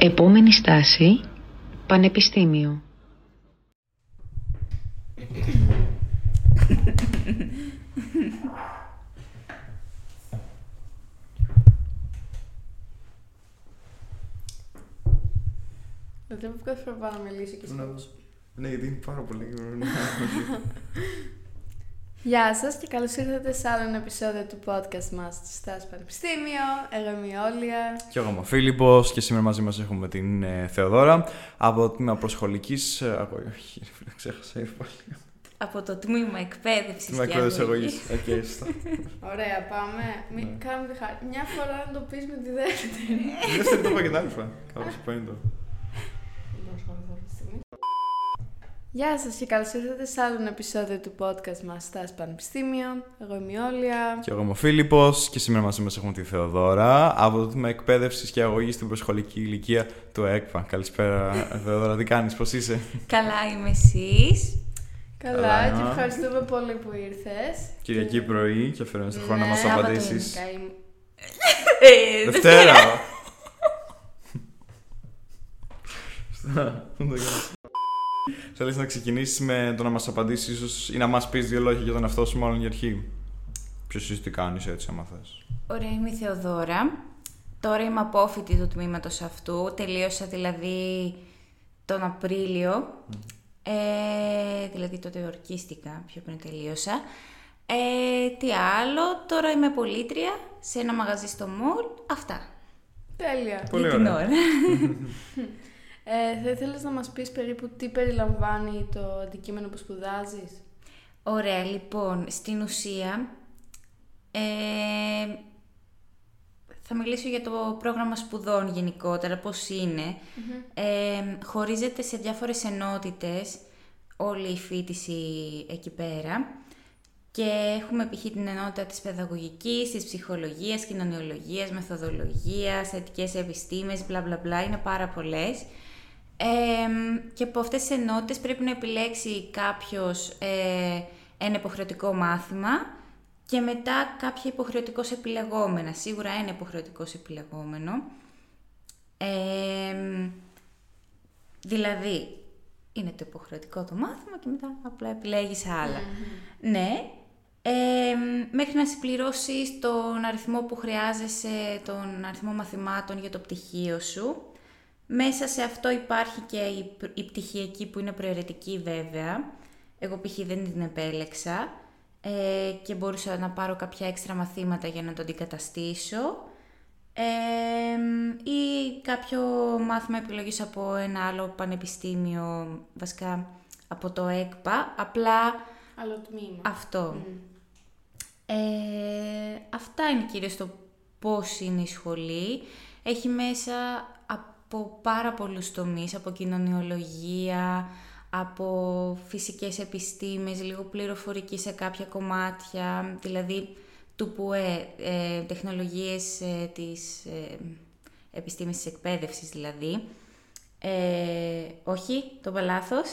Επόμενη στάση, Πανεπιστήμιο. Δεν θα κάθε φορά πάω να μιλήσω και εσύ. Ναι, γιατί είναι πάρα πολύ. Γεια σας και καλώς ήρθατε σε άλλο ένα επεισόδιο του podcast μας του Στάς Πανεπιστήμιο. Εγώ είμαι η Όλια. Και εγώ είμαι ο Φίλιππος και σήμερα μαζί μας έχουμε την ε, Θεοδώρα από το τμήμα προσχολικής... Ε, αγω- όχι, ρε, ξέχασα ήδη πάλι. από το τμήμα εκπαίδευσης Τμήμα εκπαίδευσης αγωγής. Οκ, σωστά. Ωραία, πάμε. Μην Ναι. κάνουμε τη χάρη. Μια φορά να το πεις με τη δεύτερη. Η δεύτερη το είπα και την άλλη φορά. Κάπως πάει το. Δεν μπορώ να ασχοληθώ αυτή τη στιγμή. Γεια σας και καλώς ήρθατε σε άλλο ένα επεισόδιο του podcast μας Στάς Πανεπιστήμιο. Εγώ είμαι η Όλια. Και εγώ είμαι ο Φίλιππος και σήμερα μαζί μας έχουμε τη Θεοδώρα από το τμήμα εκπαίδευσης και αγωγής στην προσχολική ηλικία του ΕΚΠΑ. Καλησπέρα, Θεοδώρα, τι κάνεις, πώς είσαι; Καλά είμαι εσείς; Καλά, Καλά. και ευχαριστούμε πολύ που ήρθες. Κυριακή πρωί και φέρνεις το χρόνο να μας Ναι, απαντήσεις. γενικά είμαι- Ε, Δευτέρα. Σωστά. Δεν το έκανα. Θέλεις να ξεκινήσεις με το να μας απαντήσεις ίσως ή να μας πεις δύο λόγια για τον εαυτό σου μάλλον για αρχή. Ποιος είσαι, τι κάνεις έτσι άμα θες. Ωραία, είμαι η Θεοδώρα. Τώρα είμαι απόφοιτης του τμήματος αυτού. Τελείωσα δηλαδή τον Απρίλιο. Ε, δηλαδή τότε ορκίστηκα, πιο πριν τελείωσα. Ε, τι άλλο, τώρα είμαι πολίτρια σε ένα μαγαζί στο μολ. Αυτά. Τέλεια. Πολύ για την ωραία. ώρα. Ε, θα ήθελες να μας πεις περίπου τι περιλαμβάνει το αντικείμενο που σπουδάζεις; Ωραία, λοιπόν, στην ουσία ε, θα μιλήσω για το πρόγραμμα σπουδών γενικότερα, πώς είναι. Ε, χωρίζεται σε διάφορες ενότητες όλη η φοιτηση εκεί πέρα και έχουμε π.χ. την ενότητα της παιδαγωγικής, της ψυχολογίας, κοινωνιολογίας, μεθοδολογίας, θετικές επιστήμες, μπλα μπλα μπλα, είναι πάρα πολλές. Ε, και από αυτές τις ενότητες πρέπει να επιλέξει κάποιος ε, ένα υποχρεωτικό μάθημα και μετά κάποια υποχρεωτικώς επιλεγόμενα. Σίγουρα ένα υποχρεωτικώς επιλεγόμενο. Ε, δηλαδή, είναι το υποχρεωτικό το μάθημα και μετά απλά επιλέγεις άλλα. Ναι. Ε, μέχρι να συμπληρώσεις τον αριθμό που χρειάζεσαι, τον αριθμό μαθημάτων για το πτυχίο σου. Μέσα σε αυτό υπάρχει και η, π- η πτυχιακή που είναι προαιρετική βέβαια. Εγώ π.χ. δεν την επέλεξα ε, και μπορούσα να πάρω κάποια έξτρα μαθήματα για να το αντικαταστήσω. Ε, ή κάποιο μάθημα επιλογής από ένα άλλο πανεπιστήμιο, βασικά από το ΕΚΠΑ, απλά Άλλο τμήμα. αυτό. Ε, αυτά είναι κυρίως το πώς είναι η σχολή. Έχει μέσα από πάρα πολλούς τομείς, από κοινωνιολογία, από φυσικές επιστήμες, λίγο πληροφορική σε κάποια κομμάτια, δηλαδή του ΠΟΕ, ε, τεχνολογίες ε, της ε, επιστήμης της εκπαίδευσης δηλαδή. Ε, όχι, το είπα λάθος.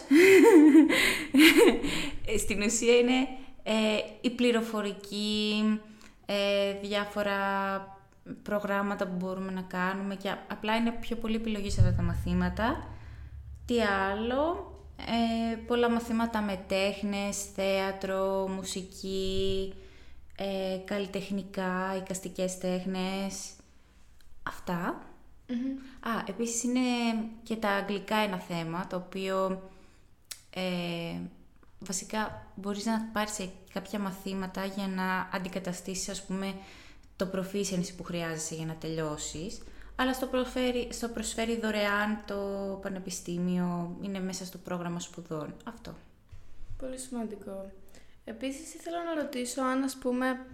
Ε, Στην ουσία είναι ε, η πληροφορική, ε, διάφορα προγράμματα που μπορούμε να κάνουμε και α- απλά είναι πιο πολύ επιλογή σε αυτά τα μαθήματα. Τι άλλο, ε, πολλά μαθήματα με τέχνες, θέατρο, μουσική, ε, καλλιτεχνικά, εικαστικές τέχνες, αυτά. Α, επίσης είναι και τα αγγλικά ένα θέμα, το οποίο ε, βασικά μπορείς να πάρεις κάποια μαθήματα για να αντικαταστήσεις, ας πούμε, το proficiency που χρειάζεσαι για να τελειώσεις. Αλλά στο, προφέρει, στο προσφέρει δωρεάν το πανεπιστήμιο, είναι μέσα στο πρόγραμμα σπουδών. Αυτό. Πολύ σημαντικό. Επίσης ήθελα να ρωτήσω αν ας πούμε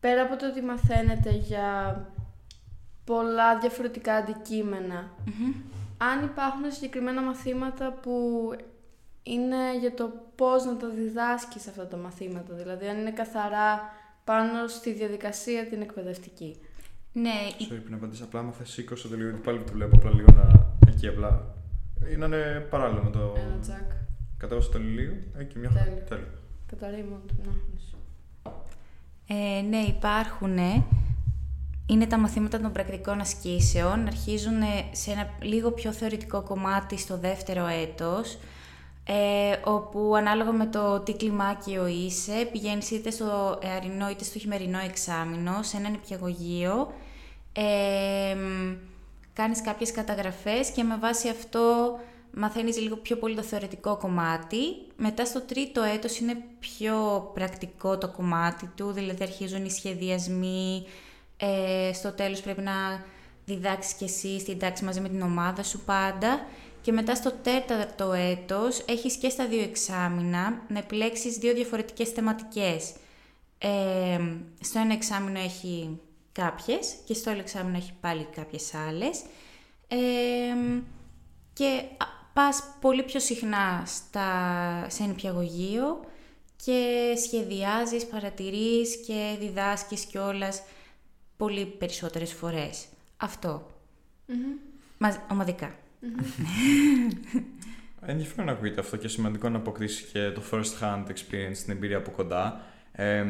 πέρα από το ότι μαθαίνετε για πολλά διαφορετικά αντικείμενα, αν υπάρχουν συγκεκριμένα μαθήματα που είναι για το πώς να τα διδάσκεις αυτά τα μαθήματα, δηλαδή αν είναι καθαρά πάνω στη διαδικασία την εκπαιδευτική. Ναι, η- Sorry, πριν απαντήσω απλά, άμα θες σήκωσε το λίγο, γιατί πάλι που το βλέπω απλά λίγο να... Εκεί απλά. Ή να είναι παράλληλο με το... Ένα τζακ. Κατέβασα το λίγο, εκεί μια Τέλεια. χαρά. Τέλεια. Καταρρίμω την άχνηση. Ε, ναι, υπάρχουν. είναι τα μαθήματα των πρακτικών ασκήσεων. Αρχίζουν σε ένα λίγο πιο θεωρητικό κομμάτι στο δεύτερο έτος, ε, όπου ανάλογα με το τι κλιμάκιο είσαι, πηγαίνεις είτε στο εαρινό είτε στο χειμερινό εξάμεινο, σε ένα νηπιαγωγείο, ε, κάνεις κάποιες καταγραφές και με βάση αυτό μαθαίνεις λίγο πιο πολύ το θεωρητικό κομμάτι. Μετά στο τρίτο έτος είναι πιο πρακτικό το κομμάτι του, δηλαδή αρχίζουν οι σχεδιασμοί, ε, στο τέλος πρέπει να διδάξεις και εσύ στην τάξη μαζί με την ομάδα σου πάντα. Και μετά στο τέταρτο έτος έχεις και στα δύο εξάμεινα να επιλέξεις δύο διαφορετικές θεματικές. Ε, στο ένα εξάμεινο έχει κάποιες και στο άλλο εξάμεινο έχει πάλι κάποιες άλλες. Ε, και πας πολύ πιο συχνά στα, σε νηπιαγωγείο και σχεδιάζεις, παρατηρείς και διδάσκεις κιόλας πολύ περισσότερες φορές. Αυτό. Mm-hmm. ομαδικά. Mm-hmm. Ενδιαφέρον να ακούγεται αυτό και σημαντικό να αποκτήσει και το first hand experience, την εμπειρία από κοντά. Ε,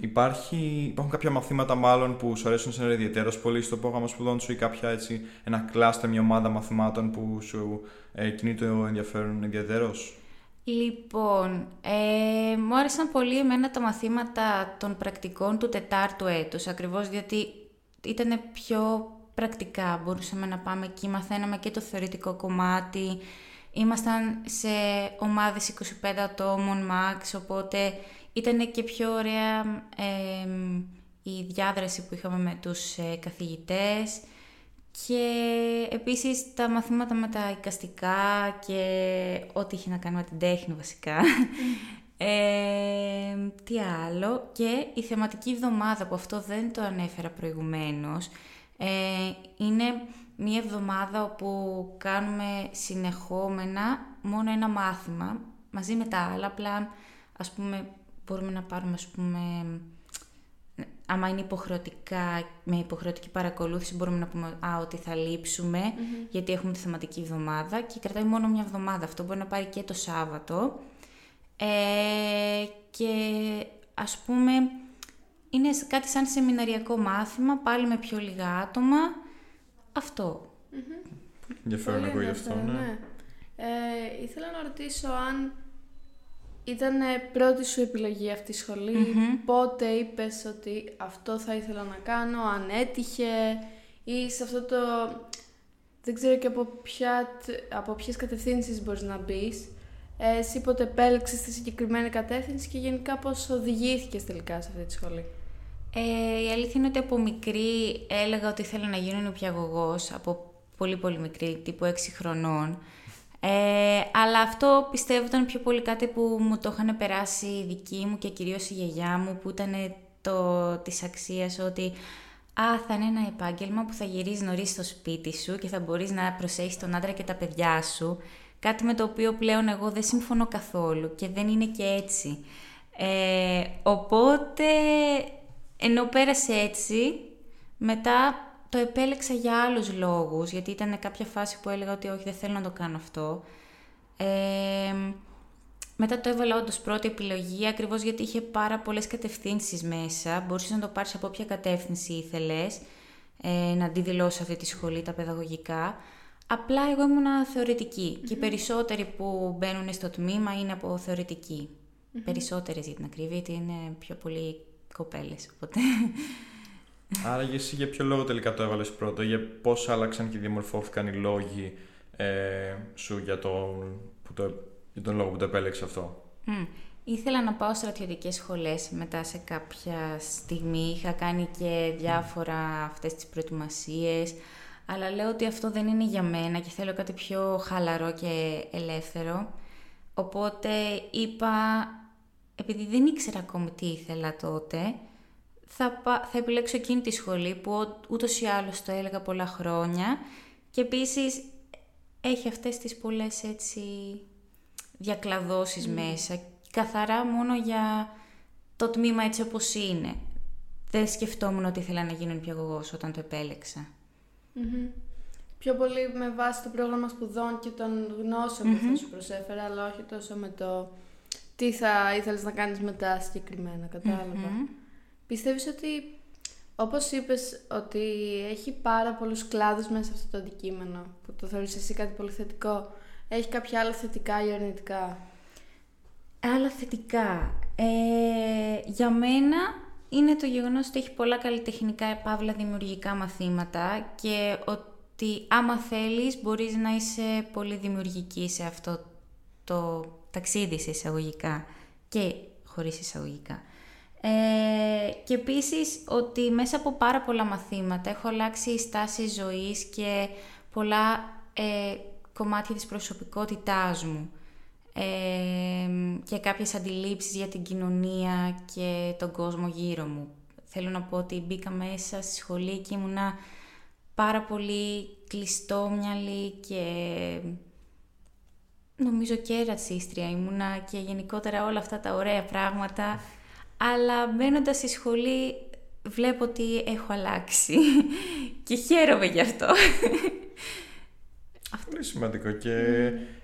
υπάρχει, υπάρχουν κάποια μαθήματα μάλλον που σου αρέσουν σε ένα ιδιαίτερος πολύ στο πρόγραμμα σπουδών σου ή κάποια έτσι, ένα κλάστερ, μια ομάδα μαθημάτων που σου ε, κινεί το ενδιαφέρον ιδιαίτερος; Λοιπόν, ε, μου άρεσαν πολύ εμένα τα μαθήματα των πρακτικών του τετάρτου έτους, ακριβώς διότι ήταν πιο πρακτικά, μπορούσαμε να πάμε εκεί, μαθαίναμε και το θεωρητικό κομμάτι, ήμασταν σε ομάδες 25 ατόμων max, οπότε ήταν και πιο ωραία η διάδραση που είχαμε με τους ε, καθηγητές και επίσης τα μαθήματα με τα εικαστικά και ό,τι είχε να κάνει με την τέχνη βασικά. Ε, τι άλλο. Και η θεματική εβδομάδα που αυτό δεν το ανέφερα προηγουμένως. Ε, είναι μία εβδομάδα όπου κάνουμε συνεχόμενα μόνο ένα μάθημα μαζί με τα άλλα. Απλά ας πούμε μπορούμε να πάρουμε ας πούμε άμα είναι υποχρεωτικά, με υποχρεωτική παρακολούθηση μπορούμε να πούμε α, ότι θα λειψουμε γιατί έχουμε τη θεματική εβδομάδα και κρατάει μόνο μια εβδομάδα. Αυτό μπορεί να πάρει και το Σάββατο. Ε, και ας πούμε είναι κάτι σαν σεμιναριακό μάθημα, πάλι με πιο λίγα άτομα. Αυτό. Mm-hmm. Ενδιαφέρον να ακούει αυτό, ναι. ναι. Ε, ήθελα να ρωτήσω αν ήταν πρώτη σου επιλογή αυτή η σχολη πότε είπες ότι αυτό θα ήθελα να κάνω, αν έτυχε ή σε αυτό το... Δεν ξέρω και από, ποια, από ποιες κατευθύνσεις μπορείς να μπεις. Ε, εσύ πότε επέλεξες τη συγκεκριμένη κατεύθυνση και γενικά πώς οδηγήθηκες τελικά σε αυτή τη σχολή; Ε, η αλήθεια είναι ότι από μικρή έλεγα ότι ήθελα να γίνω νοπιαγωγός, από πολύ πολύ μικρή, τύπου 6 χρονών. Ε, αλλά αυτό πιστεύω ήταν πιο πολύ κάτι που μου το είχαν περάσει οι δικοί μου και κυρίως η γιαγιά μου που ήταν το της αξίας ότι «Α, θα είναι ένα επάγγελμα που θα γυρίζεις νωρίς στο σπίτι σου και θα μπορείς να προσέχεις τον άντρα και τα παιδιά σου». Κάτι με το οποίο πλέον εγώ δεν συμφωνώ καθόλου και δεν είναι και έτσι. Ε, οπότε, ενώ πέρασε έτσι, μετά το επέλεξα για άλλους λόγους, γιατί ήταν κάποια φάση που έλεγα ότι όχι δεν θέλω να το κάνω αυτό. Ε, μετά το έβαλα όντως πρώτη επιλογή, ακριβώς γιατί είχε πάρα πολλές κατευθύνσεις μέσα. Μπορούσες να το πάρεις από όποια κατεύθυνση ήθελες, ε, να αντιδηλώσεις αυτή τη σχολή, τα παιδαγωγικά. Απλά εγώ ήμουν θεωρητική και οι περισσότεροι που μπαίνουν στο τμήμα είναι από θεωρητική. Mm-hmm. Περισσότερες για την ακρίβεια, γιατί είναι πιο πολλοί κοπέλες, οπότε... Άρα για εσύ για ποιο λόγο τελικά το έβαλες πρώτο, για πώς άλλαξαν και διαμορφώθηκαν οι λόγοι ε, σου για, το, που το, για τον λόγο που το επέλεξε αυτό; Mm. Ήθελα να πάω στρατιωτικές σχολές μετά σε κάποια στιγμή. Είχα κάνει και διάφορα αυτές τις προετοιμασίες. Αλλά λέω ότι αυτό δεν είναι για μένα και θέλω κάτι πιο χαλαρό και ελεύθερο. Οπότε είπα, επειδή δεν ήξερα ακόμη τι ήθελα τότε, θα, θα επιλέξω εκείνη τη σχολή που ούτως ή άλλως το έλεγα πολλά χρόνια και επίσης έχει αυτές τις πολλές έτσι διακλαδώσεις μέσα, καθαρά μόνο για το τμήμα έτσι όπως είναι. Δεν σκεφτόμουν ότι ήθελα να γίνω νηπιαγωγός όταν το επέλεξα. Πιο πολύ με βάση το πρόγραμμα σπουδών και των γνώσεων που θα σου προσέφερα, αλλά όχι τόσο με το τι θα ήθελες να κάνεις μετά συγκεκριμένα, κατάλαβα. Πιστεύεις ότι Όπως είπες ότι έχει πάρα πολλούς κλάδους μέσα σε αυτό το αντικείμενο που το θεωρείς εσύ κάτι πολύ θετικό. Έχει κάποια άλλα θετικά ή αρνητικά; Άλλα θετικά. Ε, για μένα είναι το γεγονός ότι έχει πολλά καλλιτεχνικά επαύλα δημιουργικά μαθήματα και ότι άμα θέλεις μπορείς να είσαι πολύ δημιουργική σε αυτό το ταξίδις σε εισαγωγικά και χωρίς εισαγωγικά. Ε, και επίσης ότι μέσα από πάρα πολλά μαθήματα έχω αλλάξει στάση ζωής και πολλά ε, κομμάτια της προσωπικότητάς μου ε, και κάποιες αντιλήψεις για την κοινωνία και τον κόσμο γύρω μου. Θέλω να πω ότι μπήκα μέσα στη σχολή και ήμουνα πάρα πολύ κλειστόμυαλη και νομίζω και ρατσίστρια ήμουνα και γενικότερα όλα αυτά τα ωραία πράγματα αλλά μπαίνοντας στη σχολή βλέπω ότι έχω αλλάξει και χαίρομαι γι' αυτό. Πολύ σημαντικό και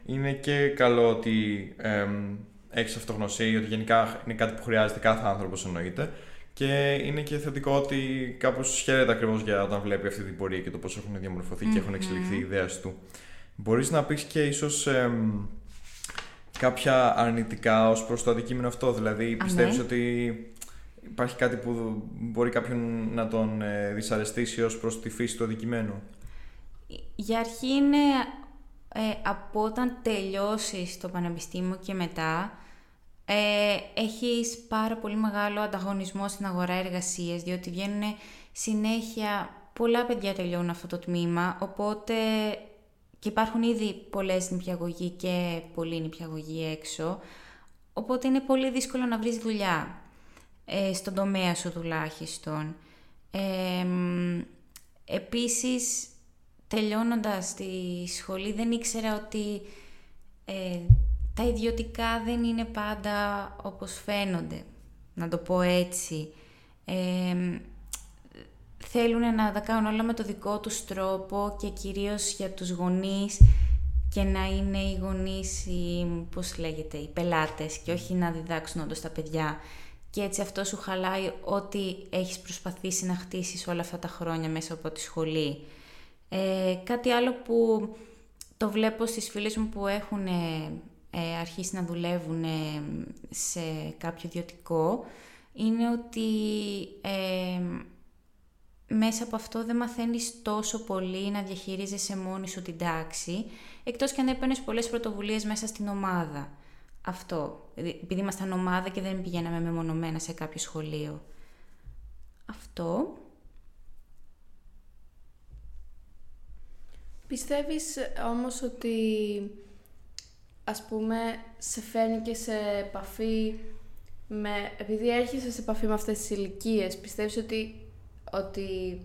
είναι και καλό ότι ε, έχεις αυτογνωσία, ότι γενικά είναι κάτι που χρειάζεται κάθε άνθρωπος εννοείται και είναι και θετικό ότι κάπως χαίρεται ακριβώς για όταν βλέπει αυτή την πορεία και το πώς έχουν και έχουν εξελιχθεί οι ιδέες του. Μπορείς να πεις και ίσως κάποια αρνητικά ως προς το αντικείμενο αυτό, δηλαδή πιστεύεις ναι. ότι υπάρχει κάτι που μπορεί κάποιον να τον ε, δυσαρεστήσει ως προς τη φύση του αντικειμένου; Για αρχή είναι ε, από όταν τελειώσεις το πανεπιστήμιο και μετά ε, έχεις πάρα πολύ μεγάλο ανταγωνισμό στην αγορά εργασίας διότι βγαίνουν συνέχεια πολλά παιδιά τελειώνουν αυτό το τμήμα οπότε και υπάρχουν ήδη πολλές νηπιαγωγοί και πολλοί νηπιαγωγοί έξω οπότε είναι πολύ δύσκολο να βρεις δουλειά ε, στον τομέα σου τουλάχιστον. Ε, επίσης, τελειώνοντας τη σχολή δεν ήξερα ότι ε, τα ιδιωτικά δεν είναι πάντα όπως φαίνονται, να το πω έτσι. Ε, θέλουν να τα κάνουν όλα με το δικό τους τρόπο και κυρίως για τους γονείς και να είναι οι γονείς οι, πώς λέγεται, οι πελάτες και όχι να διδάξουν όντως τα παιδιά και έτσι αυτό σου χαλάει ό,τι έχεις προσπαθήσει να χτίσεις όλα αυτά τα χρόνια μέσα από τη σχολή. Ε, κάτι άλλο που το βλέπω στις φίλες μου που έχουν ε, ε, αρχίσει να δουλεύουν σε κάποιο ιδιωτικό είναι ότι μέσα από αυτό δεν μαθαίνεις τόσο πολύ να διαχειρίζεσαι μόνη σου την τάξη, εκτός και αν έπαιρνες πολλές πρωτοβουλίες μέσα στην ομάδα. Αυτό. Επειδή ήμασταν ομάδα και δεν πηγαίναμε μεμονωμένα σε κάποιο σχολείο. Αυτό. Πιστεύεις όμως ότι ας πούμε σε φέρνει και σε επαφή με... Επειδή έρχεσαι σε επαφή με αυτές τις ηλικίες, πιστεύεις ότι... ότι...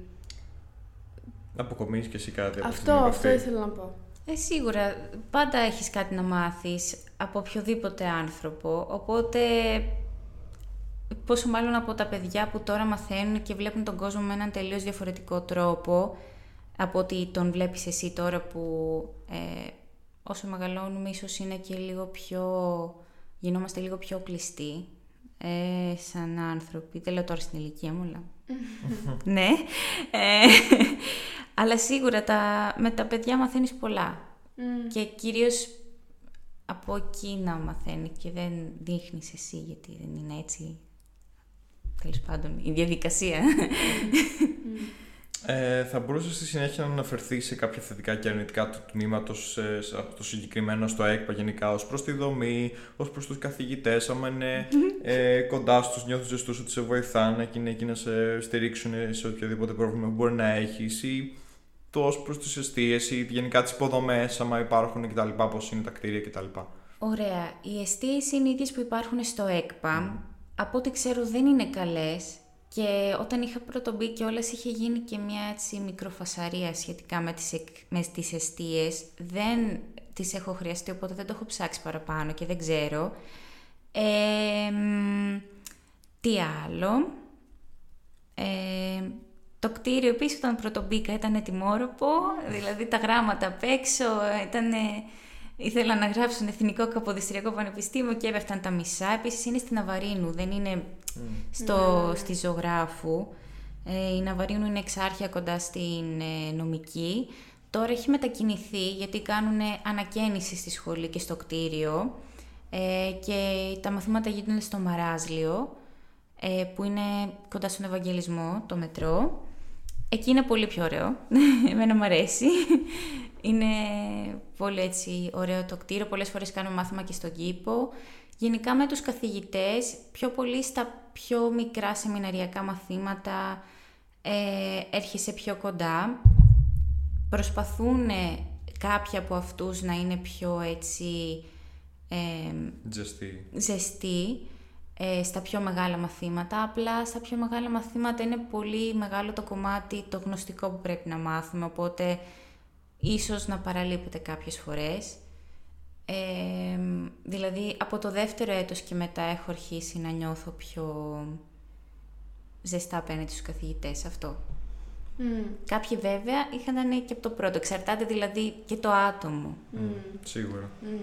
Αποκομίσεις και εσύ κάτι από Αυτό, αυτό ήθελα να πω. Ε, σίγουρα, πάντα έχεις κάτι να μάθεις από οποιοδήποτε άνθρωπο, οπότε πόσο μάλλον από τα παιδιά που τώρα μαθαίνουν και βλέπουν τον κόσμο με έναν τελείως διαφορετικό τρόπο από ότι τον βλέπεις εσύ τώρα που ε, όσο μεγαλώνουμε ίσως είναι και λίγο πιο... γινόμαστε λίγο πιο κλειστοί ε, σαν άνθρωποι. Δεν λέω τώρα στην ηλικία μου, αλλά... ναι. Ε, αλλά σίγουρα τα, με τα παιδιά μαθαίνεις πολλά. Και κυρίως από εκεί να μαθαίνει και δεν δείχνεις εσύ γιατί δεν είναι έτσι. Τέλος πάντων, η διαδικασία. Ε, θα μπορούσε στη συνέχεια να αναφερθεί σε κάποια θετικά και αρνητικά του τμήματος, ε, το συγκεκριμένο στο ΕΚΠΑ γενικά, ως προς τη δομή, ως προς τους καθηγητές, άμα είναι ε, κοντά στους, νιώθεις ζεστού ότι σε βοηθάνε και είναι εκεί να σε στηρίξουν σε οποιοδήποτε πρόβλημα που μπορεί να έχεις, ή το ως προς τις αιστείες, ή γενικά τις υποδομές, άμα υπάρχουν κτλ. Πώς είναι τα κτίρια κτλ. Ωραία. Οι αιστείες είναι οι ίδιες που υπάρχουν στο ΕΚΠΑ. Από ό,τι ξέρω δεν είναι καλές και όταν είχα πρώτο μπει και όλες είχε γίνει και μια έτσι μικροφασαρία σχετικά με τις, με τις αιστείες. Δεν τις έχω χρειαστεί, οπότε δεν το έχω ψάξει παραπάνω και δεν ξέρω. τι άλλο; Ε, το κτίριο επίσης όταν πρώτο μπήκα ήταν ετοιμόρροπο, δηλαδή τα γράμματα απ' έξω ήταν... Ήθελα να γράψω ένα εθνικό καποδιστριακό πανεπιστήμιο και έπεφταν τα μισά. Επίσης είναι στην Αβαρίνου, δεν είναι στο, στη ζωγράφου. Ε, η Ναβαρίνου είναι εξάρχεια κοντά στην ε, νομική. Τώρα έχει μετακινηθεί γιατί κάνουν ανακαίνιση στη σχολή και στο κτίριο ε, και τα μαθήματα γίνονται στο Μαράζλιο ε, που είναι κοντά στον Ευαγγελισμό, το μετρό. Εκεί είναι πολύ πιο ωραίο. Εμένα μου αρέσει. Είναι πολύ έτσι ωραίο το κτίριο. Πολλές φορές κάνω μάθημα και στον κήπο. Γενικά με τους καθηγητές, πιο πολύ στα πιο μικρά σεμιναριακά μαθήματα ε, έρχεσαι πιο κοντά. Προσπαθούν κάποια από αυτούς να είναι πιο έτσι... Ε, ζεστοί ε, στα πιο μεγάλα μαθήματα. Απλά στα πιο μεγάλα μαθήματα είναι πολύ μεγάλο το κομμάτι, το γνωστικό που πρέπει να μάθουμε, οπότε ίσως να παραλείπεται κάποιες φορές. Ε, δηλαδή, από το δεύτερο έτος και μετά έχω αρχίσει να νιώθω πιο ζεστά απέναντι στους καθηγητές, αυτό. Mm. Κάποιοι βέβαια είχαν και από το πρώτο, εξαρτάται δηλαδή και το άτομο. Mm. Σίγουρα. Mm.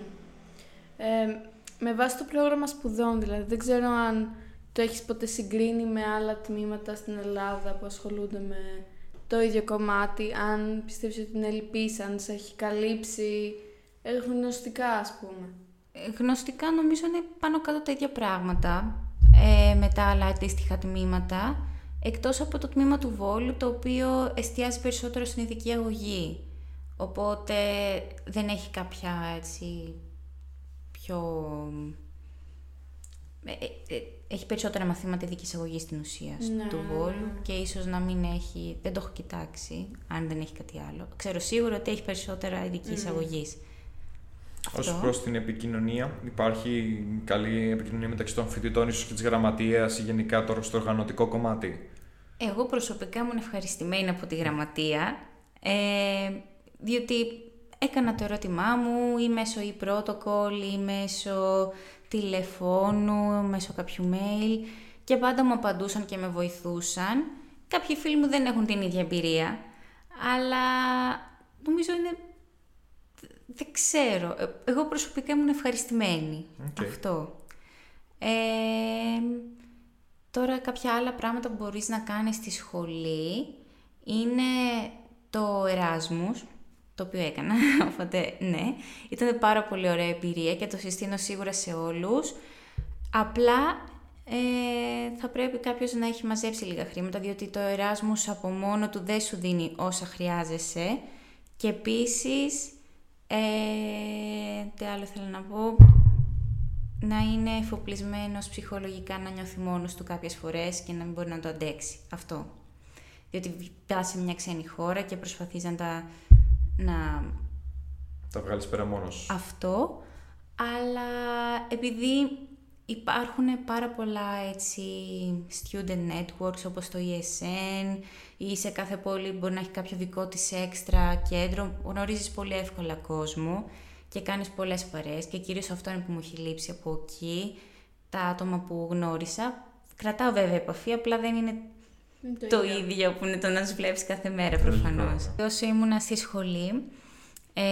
Ε, με βάση το πρόγραμμα σπουδών, δηλαδή. Δεν ξέρω αν το έχεις ποτέ συγκρίνει με άλλα τμήματα στην Ελλάδα που ασχολούνται με το ίδιο κομμάτι, αν πιστεύεις ότι είναι ελπίς, αν σε έχει καλύψει γνωστικά, ας πούμε. Ε, γνωστικά νομίζω είναι πάνω κάτω τα ίδια πράγματα ε, με τα άλλα αντίστοιχα τμήματα, εκτός από το τμήμα του Βόλου, το οποίο εστιάζει περισσότερο στην ειδική αγωγή. Οπότε δεν έχει κάποια έτσι πιο... Ε, ε, ε, έχει περισσότερα μαθήματα ειδικής αγωγής στην ουσία ναι, του Βόλου ναι, ναι. και ίσως να μην έχει, δεν το έχω κοιτάξει, αν δεν έχει κάτι άλλο. Ξέρω σίγουρα ότι έχει περισσότερα ειδικής εισαγωγή. Ω προς την επικοινωνία, υπάρχει καλή επικοινωνία μεταξύ των φοιτητών, ίσως και της γραμματείας ή γενικά τώρα στο οργανωτικό κομμάτι. Εγώ προσωπικά ήμουν ευχαριστημένη από τη γραμματεία, ε, διότι έκανα το ερώτημά μου ή μέσω e-protocol ή μέσω τηλεφώνου, μέσω κάποιου mail και πάντα μου απαντούσαν και με βοηθούσαν. Κάποιοι φίλοι μου δεν έχουν την ίδια εμπειρία, αλλά νομίζω είναι... Δεν ξέρω. Ε, εγώ προσωπικά ήμουν ευχαριστημένη. Αυτό. Ε, τώρα κάποια άλλα πράγματα που μπορείς να κάνεις στη σχολή είναι το Εράσμους, το οποίο έκανα, οπότε ναι. Ήταν πάρα πολύ ωραία εμπειρία και το συστήνω σίγουρα σε όλους. Απλά ε, θα πρέπει κάποιος να έχει μαζέψει λίγα χρήματα, διότι το Erasmus από μόνο του δεν σου δίνει όσα χρειάζεσαι. Και επίσης, ε, τι άλλο θέλω να πω, να είναι εφοπλισμένος ψυχολογικά να νιώθει μόνος του κάποιες φορές και να μην μπορεί να το αντέξει. Αυτό. Διότι πας σε μια ξένη χώρα και προσπαθείς να τα να... Τα βγάλεις πέρα μόνος. Αυτό, αλλά επειδή υπάρχουν πάρα πολλά έτσι student networks όπως το ESN ή σε κάθε πόλη μπορεί να έχει κάποιο δικό της έξτρα κέντρο, γνωρίζεις πολύ εύκολα κόσμο και κάνεις πολλές παρέες και κυρίως αυτό είναι που μου έχει λείψει από εκεί, τα άτομα που γνώρισα. Κρατάω βέβαια επαφή, απλά δεν είναι το, ίδιο. που είναι το να τους βλέπεις κάθε μέρα προφανώς. Όσο ήμουνα στη σχολή, ε,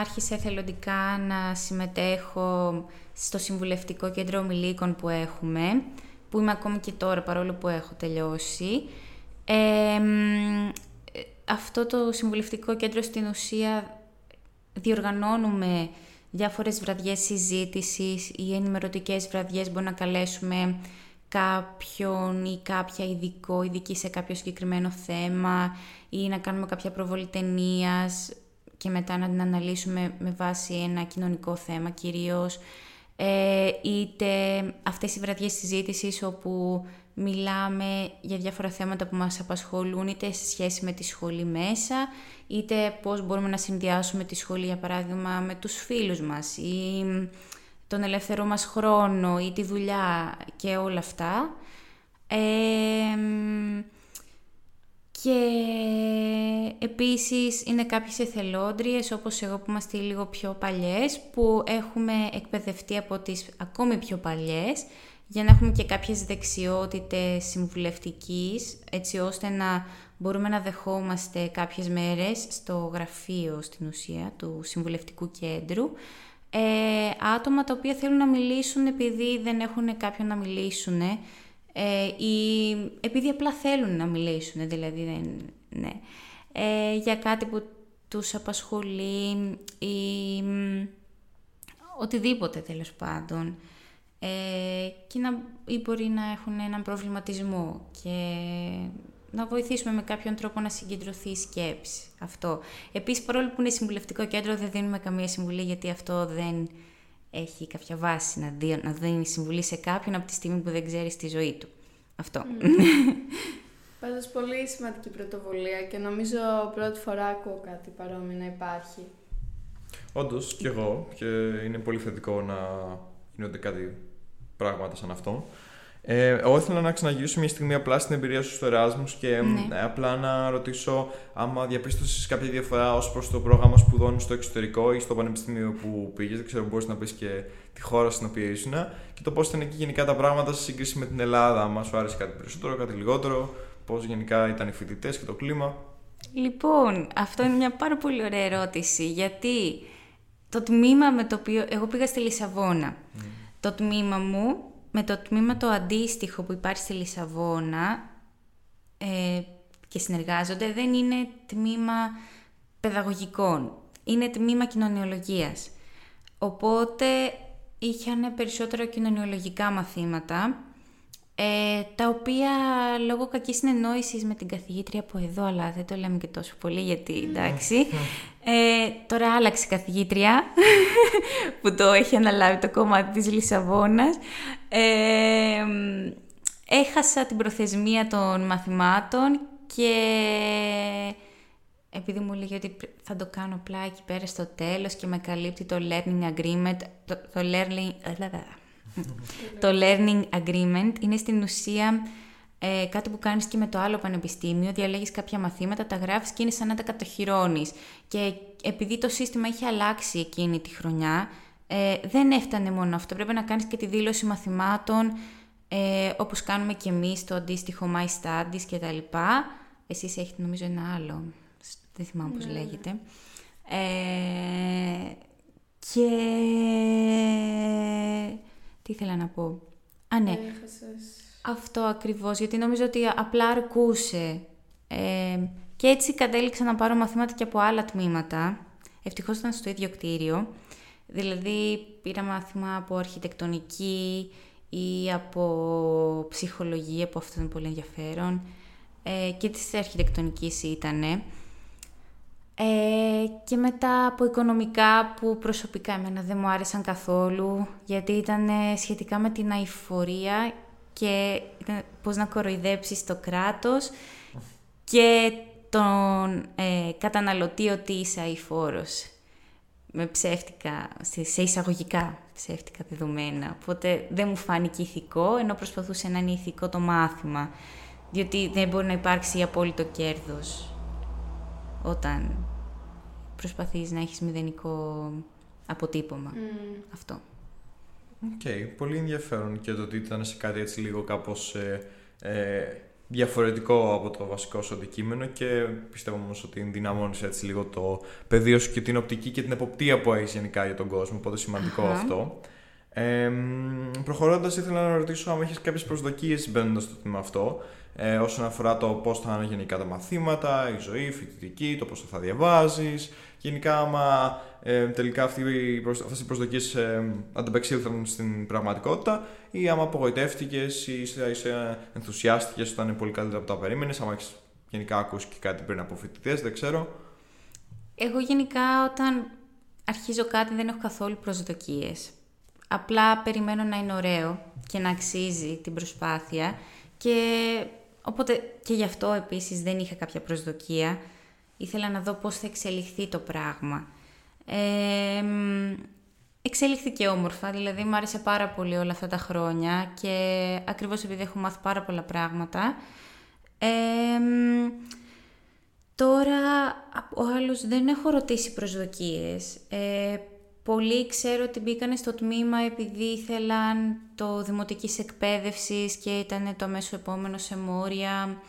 άρχισα εθελοντικά να συμμετέχω στο συμβουλευτικό κέντρο ομιλίκων που έχουμε, που είμαι ακόμη και τώρα παρόλο που έχω τελειώσει. Ε, αυτό το συμβουλευτικό κέντρο στην ουσία διοργανώνουμε διάφορες βραδιές συζήτησης ή ενημερωτικές βραδιές μπορούμε να καλέσουμε κάποιον ή κάποια ειδικό, ειδική σε κάποιο συγκεκριμένο θέμα ή να κάνουμε κάποια προβολή ταινίας και μετά να την αναλύσουμε με βάση ένα κοινωνικό θέμα κυρίως. Ε, είτε αυτές οι βραδιές συζήτησης όπου μιλάμε για διάφορα θέματα που μας απασχολούν είτε σε σχέση με τη σχολή μέσα είτε πώς μπορούμε να συνδυάσουμε τη σχολή για παράδειγμα με τους φίλους μας ή τον ελεύθερο μας χρόνο ή τη δουλειά και όλα αυτά. και επίσης είναι κάποιες εθελόντριες όπως εγώ που είμαστε λίγο πιο παλιές που έχουμε εκπαιδευτεί από τις ακόμη πιο παλιές για να έχουμε και κάποιες δεξιότητες συμβουλευτικής έτσι ώστε να μπορούμε να δεχόμαστε κάποιες μέρες στο γραφείο στην ουσία του συμβουλευτικού κέντρου. Ε, άτομα τα οποία θέλουν να μιλήσουν επειδή δεν έχουν κάποιον να μιλήσουν ε, ή επειδή απλά θέλουν να μιλήσουν, δηλαδή δεν, ναι, ε, για κάτι που τους απασχολεί ή μ, οτιδήποτε τέλος πάντων. Ε, και να, ή μπορεί να έχουν έναν προβληματισμό και να βοηθήσουμε με κάποιον τρόπο να συγκεντρωθεί η σκέψη. Αυτό. Επίσης, παρόλο που είναι συμβουλευτικό κέντρο, δεν δίνουμε καμία συμβουλή, γιατί αυτό δεν έχει κάποια βάση να, δει, να δίνει συμβουλή σε κάποιον από τη στιγμή που δεν ξέρει τη ζωή του. Αυτό. Πάντως πολύ σημαντική πρωτοβουλία και νομίζω πρώτη φορά ακούω κάτι παρόμοιο να υπάρχει. Όντως και εγώ και είναι πολύ θετικό να γίνονται κάτι πράγματα σαν αυτό. Ε, εγώ ήθελα να ξαναγυρίσω μια στιγμή απλά στην εμπειρία σου στο Εράσμου και Ναι. ε, απλά να ρωτήσω άμα διαπίστωσες κάποια διαφορά ως προς το πρόγραμμα σπουδών στο εξωτερικό ή στο πανεπιστήμιο που πήγες. Δεν ξέρω, μπορείς να πεις και τη χώρα στην οποία ήσουν και το πώς ήταν εκεί γενικά τα πράγματα σε σύγκριση με την Ελλάδα. Αν σου άρεσε κάτι περισσότερο, κάτι λιγότερο, πώς γενικά ήταν οι φοιτητές και το κλίμα. Λοιπόν, αυτό είναι μια πάρα πολύ ωραία ερώτηση, γιατί το τμήμα με το οποίο... Εγώ πήγα στη Λισαβόνα. Το τμήμα μου, με το τμήμα το αντίστοιχο που υπάρχει στη Λισαβόνα ε, και συνεργάζονται, δεν είναι τμήμα παιδαγωγικών. Είναι τμήμα κοινωνιολογίας. Οπότε είχαν περισσότερο κοινωνιολογικά μαθήματα, ε, τα οποία λόγω κακής συνεννόησης με την καθηγήτρια από εδώ, αλλά δεν το λέμε και τόσο πολύ γιατί εντάξει, ε, τώρα άλλαξε η καθηγήτρια που το έχει αναλάβει το κομμάτι της Λισαβόνας. Ε, μ, έχασα την προθεσμία των μαθημάτων και επειδή μου λέγει ότι πρέ- θα το κάνω απλά εκεί πέρα στο τέλος και με καλύπτει το learning agreement, το, το learning, το learning agreement είναι στην ουσία ε, κάτι που κάνεις και με το άλλο πανεπιστήμιο, διαλέγεις κάποια μαθήματα, τα γράφεις και είναι σαν να τα κατοχυρώνεις. Και επειδή το σύστημα είχε αλλάξει εκείνη τη χρονιά, ε, δεν έφτανε μόνο αυτό. Πρέπει να κάνεις και τη δήλωση μαθημάτων, ε, όπως κάνουμε και εμείς το αντίστοιχο My Studies και τα λοιπά. Εσείς έχετε νομίζω ένα άλλο, δεν θυμάμαι πώς λέγεται. Ε, και... Τι ήθελα να πω; Α, ναι. Έχασες. Αυτό ακριβώς, γιατί νομίζω ότι απλά αρκούσε. Ε, και έτσι κατέληξα να πάρω μαθήματα και από άλλα τμήματα. Ευτυχώς ήταν στο ίδιο κτίριο. Δηλαδή πήρα μάθημα από αρχιτεκτονική ή από ψυχολογία, που αυτό είναι πολύ ενδιαφέρον. Ε, και της αρχιτεκτονικής ήτανε. Ε, και μετά από οικονομικά που προσωπικά εμένα δεν μου άρεσαν καθόλου γιατί ήταν ε, σχετικά με την αηφορία και ήταν πώς να κοροϊδέψεις το κράτος και τον ε, καταναλωτή ότι είσαι αηφόρος με ψεύτικα, σε σε εισαγωγικά ψεύτικα δεδομένα. Οπότε δεν μου φάνηκε ηθικό, ενώ προσπαθούσε να είναι ηθικό το μάθημα. Διότι δεν μπορεί να υπάρξει απόλυτο κέρδος όταν προσπαθείς να έχεις μηδενικό αποτύπωμα. Αυτό. Οκ, πολύ ενδιαφέρον και το ότι ήταν σε κάτι έτσι λίγο κάπως ε, ε, διαφορετικό από το βασικό σου αντικείμενο και πιστεύω όμως ότι ενδυναμώνεις έτσι λίγο το πεδίο σου και την οπτική και την εποπτεία που έχεις γενικά για τον κόσμο, οπότε σημαντικό Αχα. αυτό. Ε, Προχωρώντας, ήθελα να ρωτήσω αν έχεις κάποιες προσδοκίες μπαίνοντας στο τμήμα αυτό, ε, όσον αφορά το πώς θα είναι γενικά τα μαθήματα, η ζωή, η φοιτητική, το πώς θα διαβάζεις. Γενικά, άμα ε, τελικά αυτοί οι προσ- αυτές οι προσδοκίες ε, ανταπεξήλθαν στην πραγματικότητα ή άμα απογοητεύτηκες ή είσαι, είσαι ενθουσιάστηκες όταν είναι πολύ καλύτερα από τα περίμενες, άμα έχεις γενικά ακούσει και κάτι πριν από φοιτητές, δεν ξέρω. Εγώ γενικά όταν αρχίζω κάτι δεν έχω καθόλου προσδοκίες. Απλά περιμένω να είναι ωραίο και να αξίζει την προσπάθεια και οπότε και γι' αυτό επίσης δεν είχα κάποια προσδοκία. Ήθελα να δω πώς θα εξελιχθεί το πράγμα. Ε, μ, εξελιχθήκε όμορφα, δηλαδή μου άρεσε πάρα πολύ όλα αυτά τα χρόνια και ακριβώς επειδή έχω μάθει πάρα πολλά πράγματα. Ε, μ, Τώρα, από άλλους δεν έχω ρωτήσει προσδοκίες. Ε, πολλοί ξέρω ότι μπήκανε στο τμήμα επειδή ήθελαν το δημοτικής εκπαίδευσης και ήταν το μέσο επόμενο σε μόρια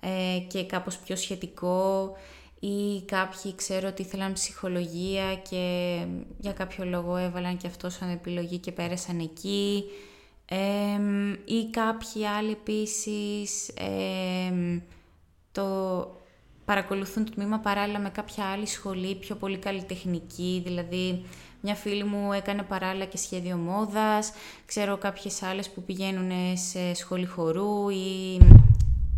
ε, και κάπως πιο σχετικό ή κάποιοι ξέρω ότι ήθελαν ψυχολογία και για κάποιο λόγο έβαλαν και αυτό σαν επιλογή και πέρασαν εκεί. ή κάποιοι άλλοι επίσης το παρακολουθούν το τμήμα παράλληλα με κάποια άλλη σχολή, πιο πολύ καλλιτεχνική, δηλαδή μια φίλη μου έκανε παράλληλα και σχέδιο μόδας, ξέρω κάποιες άλλες που πηγαίνουν σε σχολή χορού ή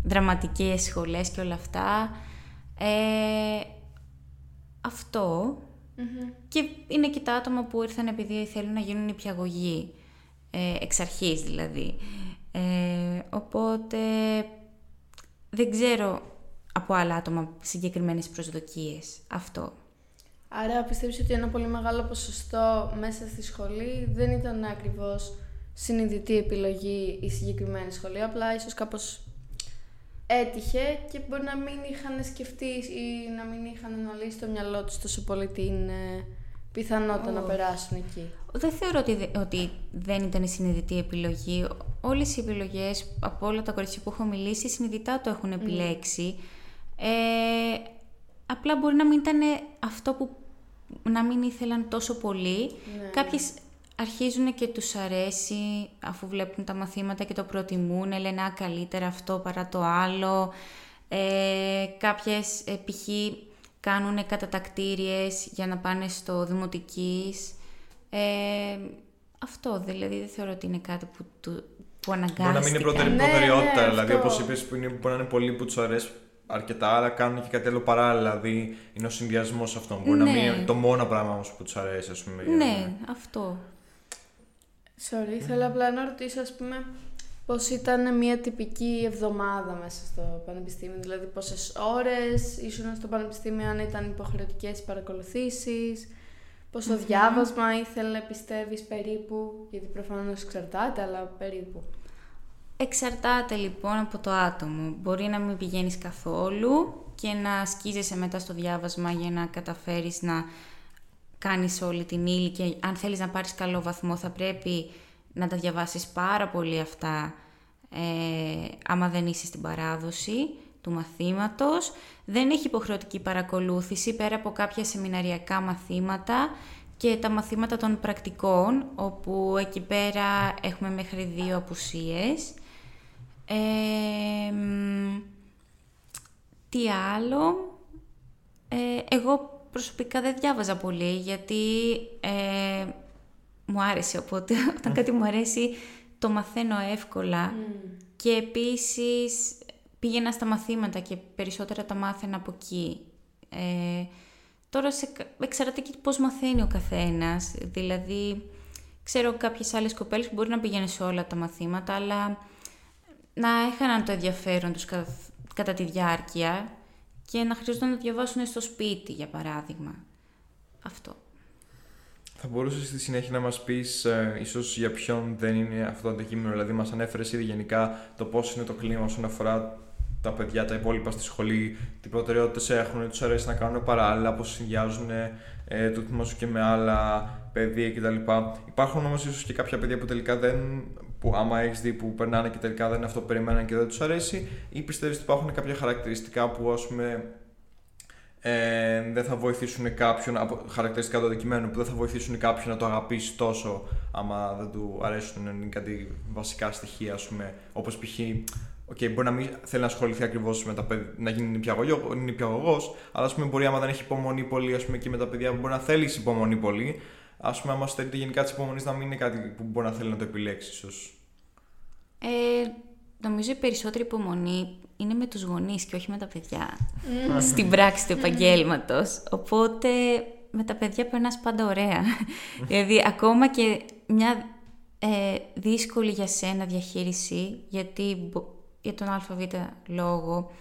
δραματικές σχολές και όλα αυτά. Ε, αυτό. Και είναι και τα άτομα που ήρθαν επειδή θέλουν να γίνουν υπηαγωγοί, ε, εξ αρχής δηλαδή. Ε, οπότε δεν ξέρω από άλλα άτομα συγκεκριμένες προσδοκίες. Αυτό. Άρα πιστεύεις ότι ένα πολύ μεγάλο ποσοστό μέσα στη σχολή δεν ήταν ακριβώς συνειδητή επιλογή η συγκεκριμένη σχολή, απλά ίσως κάπως έτυχε και μπορεί να μην είχαν σκεφτεί ή να μην είχαν αναλύσει στο μυαλό τους τόσο πολύ την ε, πιθανότητα να περάσουν εκεί. Δεν θεωρώ ότι, ότι δεν ήταν η συνειδητή επιλογή. Όλες οι επιλογές από όλα τα κορίτσια που έχω μιλήσει συνειδητά το έχουν επιλέξει. Ε, απλά μπορεί να μην ήταν αυτό που να μην ήθελαν τόσο πολύ. Ναι. Κάποιες αρχίζουν και τους αρέσει αφού βλέπουν τα μαθήματα και το προτιμούν, λένε «Α, καλύτερα αυτό παρά το άλλο». Ε, κάποιες ε, π.χ. κάνουν κατατακτήριες για να πάνε στο δημοτικής. Ε, αυτό δηλαδή δεν θεωρώ ότι είναι κάτι που, του, που αναγκάστηκαν. Μπορεί να μην είναι πρώτερη προτεραιότητα, ναι, ναι, δηλαδή όπως είπες που είναι, μπορεί να είναι πολλοί που τους αρέσει αρκετά, αλλά κάνουν και κάτι άλλο παράλληλα. Δηλαδή είναι ο συνδυασμός αυτών. Μπορεί να μην είναι το μόνο πράγμα όμως που τους αρέσει, ας πούμε. Ναι, αυτό. Sorry, θέλω απλά να ρωτήσω, ας πούμε, πώς ήταν μια τυπική εβδομάδα μέσα στο πανεπιστήμιο, δηλαδή πόσες ώρες ήσουν στο πανεπιστήμιο, αν ήταν υποχρεωτικές οι παρακολουθήσεις, πόσο διάβασμα ήθελε, πιστεύεις, περίπου, γιατί προφανώς εξαρτάται, αλλά περίπου. Εξαρτάται λοιπόν από το άτομο. Μπορεί να μην πηγαίνεις καθόλου και να σκίζεσαι μετά στο διάβασμα για να καταφέρεις να κάνεις όλη την ύλη και αν θέλεις να πάρεις καλό βαθμό θα πρέπει να τα διαβάσεις πάρα πολύ αυτά ε, άμα δεν είσαι στην παράδοση του μαθήματος. Δεν έχει υποχρεωτική παρακολούθηση πέρα από κάποια σεμιναριακά μαθήματα και τα μαθήματα των πρακτικών, όπου εκεί πέρα έχουμε μέχρι δύο απουσίες. Ε, τι άλλο... Ε, εγώ προσωπικά δεν διάβαζα πολύ γιατί ε, μου άρεσε, οπότε όταν κάτι μου αρέσει το μαθαίνω εύκολα. Και επίσης πήγαινα στα μαθήματα και περισσότερα τα μάθαινα από εκεί. Ε, τώρα σε, εξαρτάται και πώς μαθαίνει ο καθένας, δηλαδή ξέρω κάποιες άλλες κοπέλες που μπορεί να πηγαίνουν σε όλα τα μαθήματα, αλλά να έχαναν το ενδιαφέρον τους κατά τη διάρκεια και να χρειαζόταν να διαβάσουν στο σπίτι, για παράδειγμα. Αυτό. Θα μπορούσες στη συνέχεια να μας πεις ε, ίσως για ποιον δεν είναι αυτό το αντικείμενο, δηλαδή μας ανέφερες ήδη γενικά το πώς είναι το κλίμα όσον αφορά τα παιδιά, τα υπόλοιπα στη σχολή, τι προτεραιότητες έχουν, τους αρέσει να κάνουν παράλληλα, πώς συνδυάζουν ε, το τμήμα σου και με άλλα παιδεία κτλ. Υπάρχουν όμως ίσως και κάποια παιδιά που τελικά δεν που άμα έχεις δει που περνάνε και τελικά δεν είναι αυτό που περιμέναν και δεν τους αρέσει, ή πιστεύεις ότι υπάρχουν κάποια χαρακτηριστικά που ας πούμε ε, δεν θα βοηθήσουν κάποιον, χαρακτηριστικά του αντικειμένου που δεν θα βοηθήσουν κάποιον να το αγαπήσει τόσο άμα δεν του αρέσουν είναι κάτι βασικά στοιχεία, ας πούμε, όπως π.χ. Okay, μπορεί να μην θέλει να ασχοληθεί ακριβώς με τα παιδιά, να γίνει νηπιαγωγός, αλλά ας πούμε, μπορεί άμα δεν έχει υπομονή πολύ ας πούμε, και με τα παιδιά μπορεί να θέλεις υπομονή πολύ, ας πούμε, άμα στερείται γενικά της υπομονής, να μην είναι κάτι που μπορεί να θέλει να το επιλέξεις, ίσω. Ε, νομίζω η περισσότερη υπομονή είναι με τους γονείς και όχι με τα παιδιά στην πράξη του επαγγέλματος. Οπότε με τα παιδιά περνάς πάντα ωραία. δηλαδή ακόμα και μια ε, δύσκολη για σένα διαχείριση, γιατί για τον ΑΒ λόγο,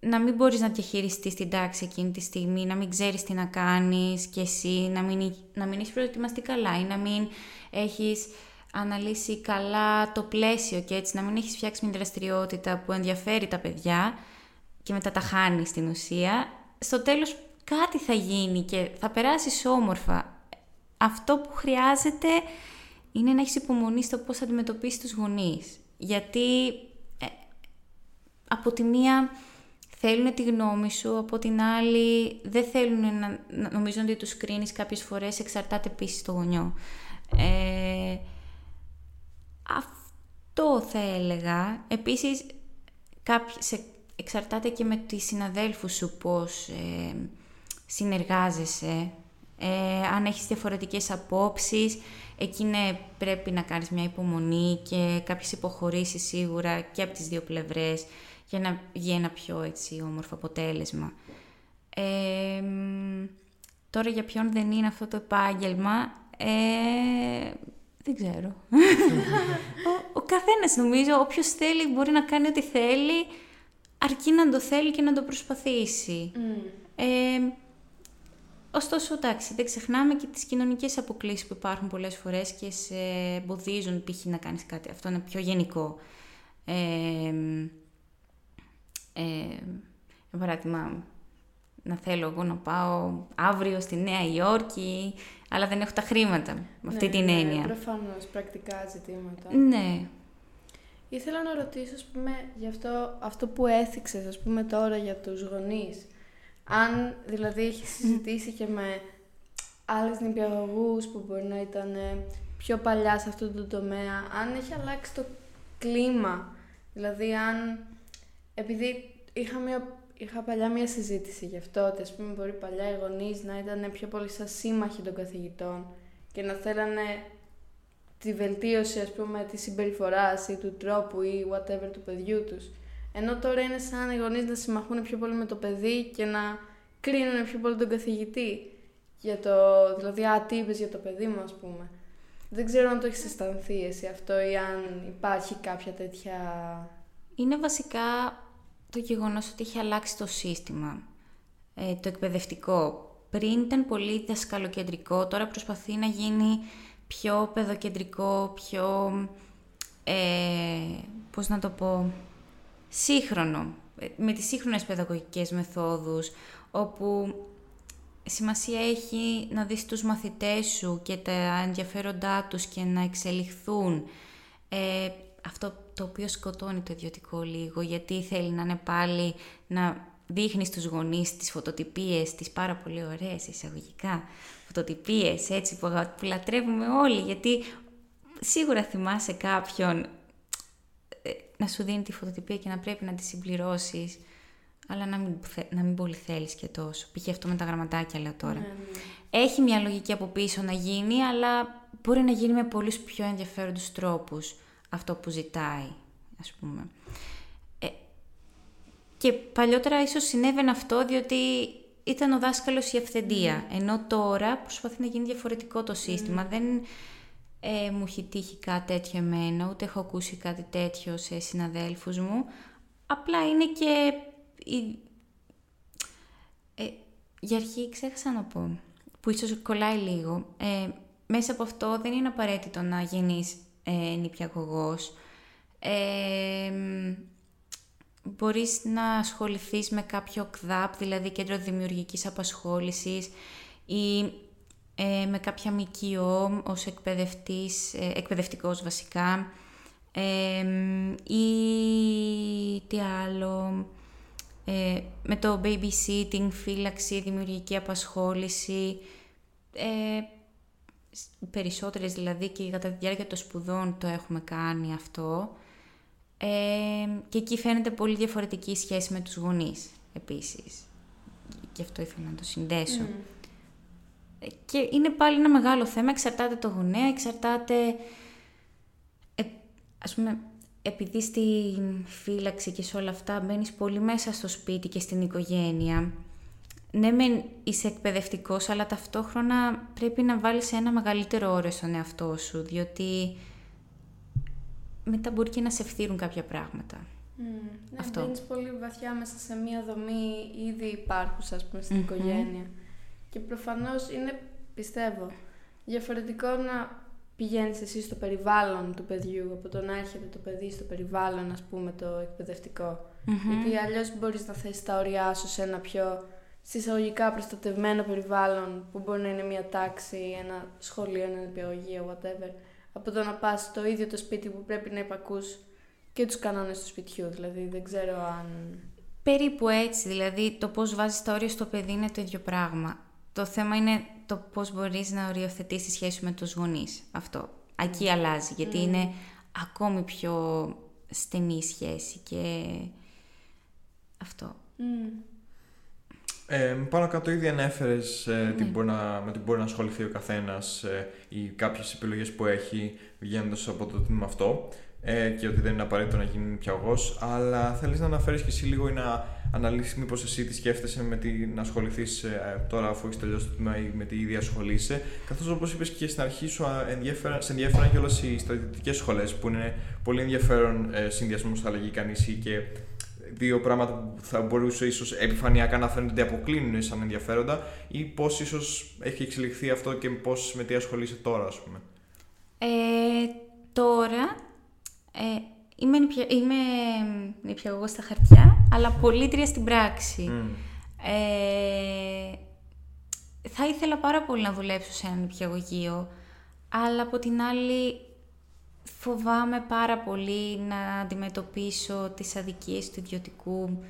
να μην μπορείς να διαχειριστείς την τάξη εκείνη τη στιγμή, να μην ξέρεις τι να κάνεις και εσύ, να μην, να μην είσαι προετοιμαστεί καλά ή να μην έχεις αναλύσει καλά το πλαίσιο και έτσι να μην έχεις φτιάξει μια δραστηριότητα που ενδιαφέρει τα παιδιά και μετά τα χάνεις στην ουσία, στο τέλος κάτι θα γίνει και θα περάσεις όμορφα. Αυτό που χρειάζεται είναι να έχεις υπομονή στο πώς θα αντιμετωπίσεις τους γονείς. Γιατί ε, από τη μία θέλουν τη γνώμη σου, από την άλλη δεν θέλουν να, να νομίζουν ότι τους κρίνεις κάποιες φορές, εξαρτάται επίσης το γονιό. Ε, Αυτό θα έλεγα. Επίσης, σε, εξαρτάται και με τις συναδέλφους σου πώς ε, συνεργάζεσαι. Ε, αν έχεις διαφορετικές απόψεις, εκεί ναι, πρέπει να κάνεις μια υπομονή και κάποιες υποχωρήσεις σίγουρα και από τις δύο πλευρές για να βγει ένα πιο έτσι όμορφο αποτέλεσμα. Ε, τώρα για ποιον δεν είναι αυτό το επάγγελμα, ε, δεν ξέρω. ο, ο καθένας νομίζω, όποιος θέλει μπορεί να κάνει ό,τι θέλει, αρκεί να το θέλει και να το προσπαθήσει. Ε, ωστόσο, εντάξει, δεν ξεχνάμε και τις κοινωνικές αποκλήσεις που υπάρχουν πολλές φορές και σε εμποδίζουν π.χ. να κάνεις κάτι. Αυτό είναι πιο γενικό. Ε, ε, για παράδειγμα, να θέλω εγώ να πάω αύριο στη Νέα Υόρκη, αλλά δεν έχω τα χρήματα, με αυτή ναι, την ναι, έννοια. προφανώς, πρακτικά ζητήματα. Ναι. Ήθελα να ρωτήσω, ας πούμε, για αυτό, αυτό που έθιξες, ας πούμε, τώρα για τους γονείς. Αν, δηλαδή, έχεις συζητήσει και με άλλες νηπιαγωγούς που μπορεί να ήταν ε, πιο παλιά σε αυτό το τομέα, αν έχει αλλάξει το κλίμα. Δηλαδή, αν επειδή είχα, μια, είχα παλιά μια συζήτηση γι' αυτό, ότι ας πούμε μπορεί παλιά οι γονείς να ήταν πιο πολύ σαν σύμμαχοι των καθηγητών και να θέλανε τη βελτίωση ας πούμε της συμπεριφοράς ή του τρόπου ή whatever του παιδιού τους. Ενώ τώρα είναι σαν οι γονείς να συμμαχούν πιο πολύ με το παιδί και να κρίνουν πιο πολύ τον καθηγητή. Για το, δηλαδή, α, τι είπες για το παιδί μου, ας πούμε. Δεν ξέρω αν το έχεις αισθανθεί εσύ αυτό ή αν υπάρχει κάποια τέτοια... Είναι βασικά το γεγονός ότι έχει αλλάξει το σύστημα, ε, το εκπαιδευτικό. Πριν ήταν πολύ δασκαλοκεντρικό, τώρα προσπαθεί να γίνει πιο παιδοκεντρικό, πιο, ε, πώς να το πω, σύγχρονο, ε, με τις σύγχρονες παιδαγωγικές μεθόδους, όπου σημασία έχει να δεις τους μαθητές σου και τα ενδιαφέροντά τους και να εξελιχθούν. Ε, αυτό το οποίο σκοτώνει το ιδιωτικό λίγο, γιατί θέλει να είναι πάλι να δείχνει στους γονείς τις φωτοτυπίες, τις πάρα πολύ ωραίες εισαγωγικά φωτοτυπίες, έτσι που, που λατρεύουμε όλοι, γιατί σίγουρα θυμάσαι κάποιον ε, να σου δίνει τη φωτοτυπία και να πρέπει να τη συμπληρώσεις, αλλά να μην, να μην πολύ θέλεις και τόσο. Πήγε αυτό με τα γραμματάκια, λέω τώρα. Ναι, ναι. Έχει μια λογική από πίσω να γίνει, αλλά μπορεί να γίνει με πολλούς πιο ενδιαφέροντους τρόπους αυτό που ζητάει, ας πούμε. Ε, και παλιότερα ίσως συνέβαινε αυτό διότι ήταν ο δάσκαλος η αυθεντία, mm. ενώ τώρα προσπαθεί να γίνει διαφορετικό το σύστημα. Mm. Δεν ε, μου έχει τύχει κάτι τέτοιο εμένα, ούτε έχω ακούσει κάτι τέτοιο σε συναδέλφους μου. Απλά είναι και... Η... Ε, για αρχή ξέχασα να πω, που ίσως κολλάει λίγο. Ε, μέσα από αυτό δεν είναι απαραίτητο να γίνεις ε, νηπιαγωγός. Ε, μπορείς να ασχοληθείς με κάποιο ΚΔΑΠ, δηλαδή Κέντρο Δημιουργικής Απασχόλησης ή ε, με κάποια ΜΚΟ ως εκπαιδευτής, ε, εκπαιδευτικός βασικά ε, ή τι άλλο, ε, με το babysitting, φύλαξη, δημιουργική απασχόληση, ε, περισσότερες δηλαδή και κατά τη διάρκεια των σπουδών το έχουμε κάνει αυτό. Ε, και εκεί φαίνεται πολύ διαφορετική σχέση με τους γονείς επίσης. Και αυτό ήθελα να το συνδέσω. Mm. Και είναι πάλι ένα μεγάλο θέμα, εξαρτάται το γονέα, εξαρτάται... Ε, ας πούμε, επειδή στη φύλαξη και σε όλα αυτά μπαίνεις πολύ μέσα στο σπίτι και στην οικογένεια, ναι μεν είσαι εκπαιδευτικός, αλλά ταυτόχρονα πρέπει να βάλεις ένα μεγαλύτερο όριο στον εαυτό σου, διότι μετά μπορεί και να σε ευθύρουν κάποια πράγματα. Mm, ναι, Αυτό. μπαίνεις πολύ βαθιά μέσα σε μία δομή ήδη υπάρχουσα, ας πούμε, στην οικογένεια. Και προφανώς είναι, πιστεύω, διαφορετικό να πηγαίνεις εσύ στο περιβάλλον του παιδιού από το να έρχεται το παιδί στο περιβάλλον, ας πούμε, το εκπαιδευτικό. Γιατί αλλιώς μπορείς να θέσει τα όρια σου σε ένα πιο συσσαγωγικά προστατευμένο περιβάλλον που μπορεί να είναι μια τάξη, ένα σχολείο, ένα νηπιαγωγείο, whatever, από το να πας στο ίδιο το σπίτι που πρέπει να υπακούς και τους κανόνες του σπιτιού. Δηλαδή δεν ξέρω αν... Περίπου έτσι, δηλαδή το πώς βάζεις τα όρια στο παιδί είναι το ίδιο πράγμα. Το θέμα είναι το πώς μπορείς να οριοθετείς τη σχέση με τους γονείς. Αυτό. Εκεί αλλάζει, γιατί είναι ακόμη πιο στενή σχέση και αυτό. Ε, πάνω κάτω ήδη ανέφερες ε, Ναι. τι μπορεί να, με τι μπορεί να ασχοληθεί ο καθένας ε, ή κάποιες επιλογές που έχει βγαίνοντας από το τμήμα αυτό ε, και ότι δεν είναι απαραίτητο να γίνει νηπιαγωγό. Αλλά θέλεις να αναφέρεις και εσύ λίγο ή να αναλύσεις μήπως εσύ τι σκέφτεσαι με τι να ασχοληθείς ε, τώρα αφού έχεις τελειώσει το τμήμα ή με τι ήδη ασχολείσαι. Καθώς όπως είπες και στην αρχή σου, α, ενδιαφέρα, σε ενδιαφέραν και όλε οι στρατιωτικές σχολές που είναι πολύ ενδιαφέρον ε, συνδυασμός, θα λέγει κανείς, ή και δύο πράγματα που θα μπορούσε ίσως επιφανειακά να φαίνονται ότι αποκλίνουν σαν ενδιαφέροντα ή πώς ίσως έχει εξελιχθεί αυτό και πώς με τι ασχολείσαι τώρα, ας πούμε. Ε, τώρα ε, είμαι, νηπια... είμαι νηπιαγωγός στα χαρτιά, αλλά πολίτρια στην πράξη. Μμ. Ε, θα ήθελα πάρα πολύ να δουλέψω σε ένα νηπιαγωγείο, αλλά από την άλλη φοβάμαι πάρα πολύ να αντιμετωπίσω τις αδικίες του ιδιωτικού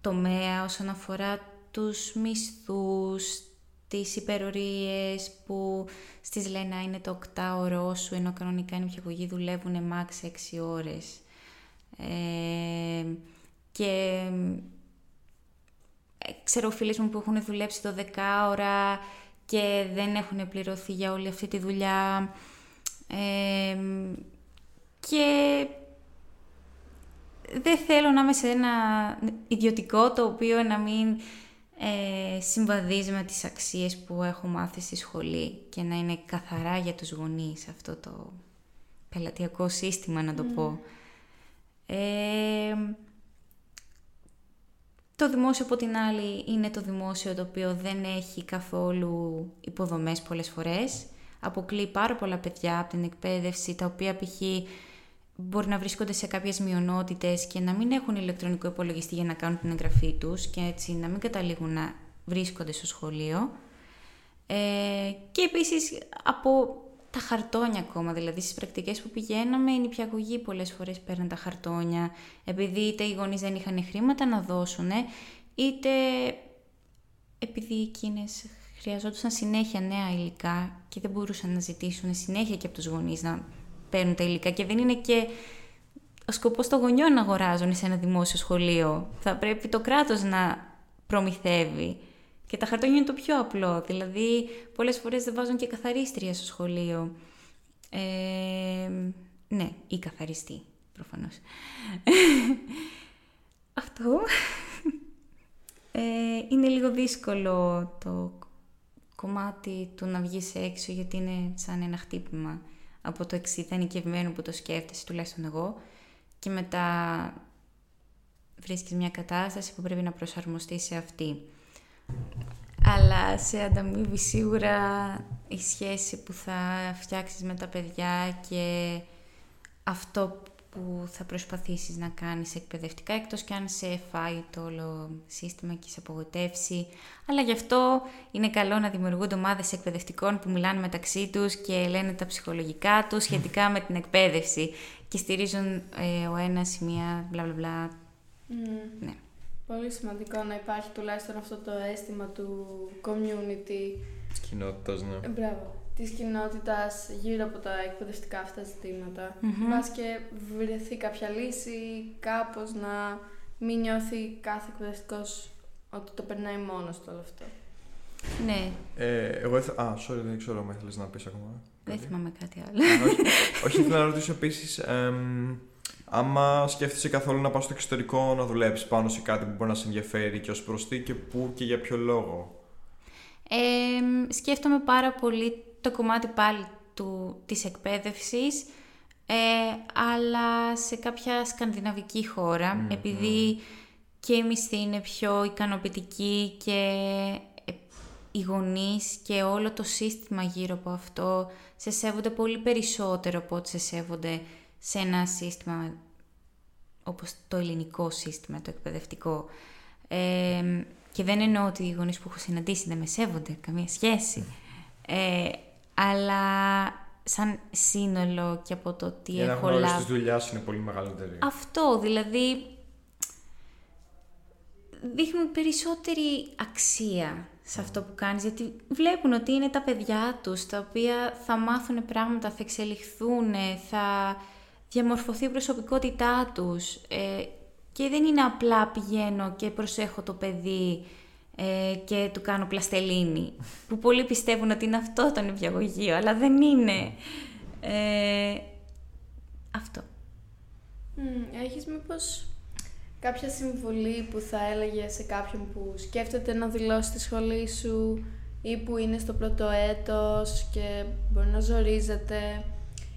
τομέα όσον αφορά τους μισθούς, τις υπερορίες που στις λένε «Α, είναι το οκτάωρό σου, ενώ κανονικά οι νηπιαγωγοί δουλεύουν max 6 ώρες. Ε, και ε, ξέρω φίλες μου που έχουν δουλέψει το 10 ώρα και δεν έχουν πληρωθεί για όλη αυτή τη δουλειά. Ε, και δεν θέλω να είμαι σε ένα ιδιωτικό το οποίο να μην ε, συμβαδίζει με τις αξίες που έχω μάθει στη σχολή και να είναι καθαρά για τους γονείς αυτό το πελατειακό σύστημα να το πω. Ε, το δημόσιο από την άλλη είναι το δημόσιο το οποίο δεν έχει καθόλου υποδομές πολλές φορές. Αποκλεί πάρα πολλά παιδιά από την εκπαίδευση τα οποία π.χ. μπορεί να βρίσκονται σε κάποιες μειονότητες και να μην έχουν ηλεκτρονικό υπολογιστή για να κάνουν την εγγραφή τους και έτσι να μην καταλήγουν να βρίσκονται στο σχολείο. Ε, και επίσης από τα χαρτόνια ακόμα, δηλαδή στις πρακτικές που πηγαίναμε, οι νηπιαγωγοί πολλές φορές παίρνουν τα χαρτόνια, επειδή είτε οι γονείς δεν είχαν χρήματα να δώσουν, είτε επειδή εκείνες χρειαζόντουσαν συνέχεια νέα υλικά και δεν μπορούσαν να ζητήσουν συνέχεια και από τους γονείς να παίρνουν τα υλικά και δεν είναι και ο σκοπός των γονιών να αγοράζουν σε ένα δημόσιο σχολείο. Θα πρέπει το κράτος να προμηθεύει. Και τα χαρτόνια είναι το πιο απλό. Δηλαδή, πολλές φορές δεν βάζουν και καθαρίστρια στο σχολείο. Ε, ναι, ή καθαριστή, προφανώς. Αυτό. Ε, είναι λίγο δύσκολο το κομμάτι του να βγεις έξω, γιατί είναι σαν ένα χτύπημα από το εξειδανικευμένο που το σκέφτεσαι, τουλάχιστον εγώ, και μετά βρίσκεις μια κατάσταση που πρέπει να προσαρμοστεί σε αυτή. Αλλά σε ανταμείβει σίγουρα η σχέση που θα φτιάξεις με τα παιδιά και αυτό που θα προσπαθήσεις να κάνεις εκπαιδευτικά, εκτός και αν σε φάει το όλο σύστημα και σε απογοητεύσει. Αλλά γι' αυτό είναι καλό να δημιουργούνται ομάδες εκπαιδευτικών που μιλάνε μεταξύ τους και λένε τα ψυχολογικά τους σχετικά με την εκπαίδευση και στηρίζουν ε, ο ένας μία μπλα μπλα μπλα. Ναι. Πολύ σημαντικό να υπάρχει τουλάχιστον αυτό το αίσθημα του community, Της κοινότητας, ναι. ε, μπράβο, της κοινότητας γύρω από τα εκπαιδευτικά αυτά ζητήματα. Μπας και βρεθεί κάποια λύση, κάπως να μην νιώθει κάθε εκπαιδευτικός ότι το περνάει μόνος του όλο αυτό. Ναι, Ε, εγώ ήθελα. Α, sorry, δεν ξέρω αν ήθελε να πεις ακόμα. δεν κάτι. θυμάμαι κάτι άλλο. Α, όχι, όχι, ήθελα να ρωτήσω επίσης. άμα σκέφτεσαι καθόλου να πας στο εξωτερικό να δουλέψεις πάνω σε κάτι που μπορεί να σε ενδιαφέρει και ως προς τι και πού και για ποιο λόγο; Ε, σκέφτομαι πάρα πολύ το κομμάτι πάλι του, της εκπαίδευσης, ε, αλλά σε κάποια σκανδιναβική χώρα, επειδή και η μισθή είναι πιο ικανοποιητική και ε, οι γονείς και όλο το σύστημα γύρω από αυτό σε σέβονται πολύ περισσότερο από ό,τι σε σέβονται σε ένα σύστημα όπως το ελληνικό σύστημα, το εκπαιδευτικό. Ε, και δεν εννοώ ότι οι γονείς που έχω συναντήσει δεν με σέβονται, καμία σχέση. Ε, αλλά σαν σύνολο και από το τι Η έχω αναγνώριση λάβει. τη δουλειά είναι πολύ μεγαλύτερη. Αυτό, δηλαδή δείχνουν περισσότερη αξία σε αυτό που κάνεις, γιατί βλέπουν ότι είναι τα παιδιά τους, τα οποία θα μάθουν πράγματα, θα εξελιχθούν, θα διαμορφωθεί η προσωπικότητά τους ε, και δεν είναι απλά πηγαίνω και προσέχω το παιδί ε, και του κάνω πλαστελίνη, που πολλοί πιστεύουν ότι είναι αυτό το νηπιαγωγείο, αλλά δεν είναι. Ε, αυτό. έχεις μήπως κάποια συμβουλή που θα έλεγε σε κάποιον που σκέφτεται να δηλώσει τη σχολή σου ή που είναι στο πρώτο έτος και μπορεί να ζορίζεται;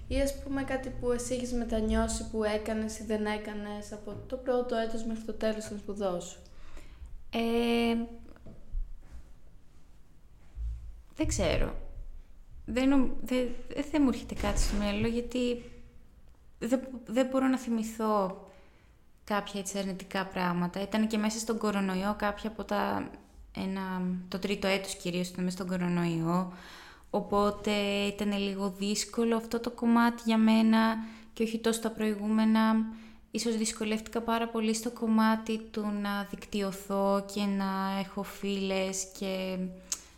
Ή ας πούμε κάτι που εσύ έχεις μετανιώσει που έκανες ή δεν έκανες από το πρώτο έτος μέχρι το τέλος των σπουδών σου; Ε, δεν ξέρω. Δεν, δεν, δεν μου έρχεται κάτι στο μυαλό γιατί δεν, δεν μπορώ να θυμηθώ κάποια έτσι αρνητικά πράγματα. Ήταν και μέσα στον κορονοϊό κάποια από τα... Ένα, το τρίτο έτος κυρίως ήταν μέσα στον κορονοϊό. Οπότε ήταν λίγο δύσκολο αυτό το κομμάτι για μένα και όχι τόσο τα προηγούμενα. Ίσως δυσκολεύτηκα πάρα πολύ στο κομμάτι του να δικτυωθώ και να έχω φίλες και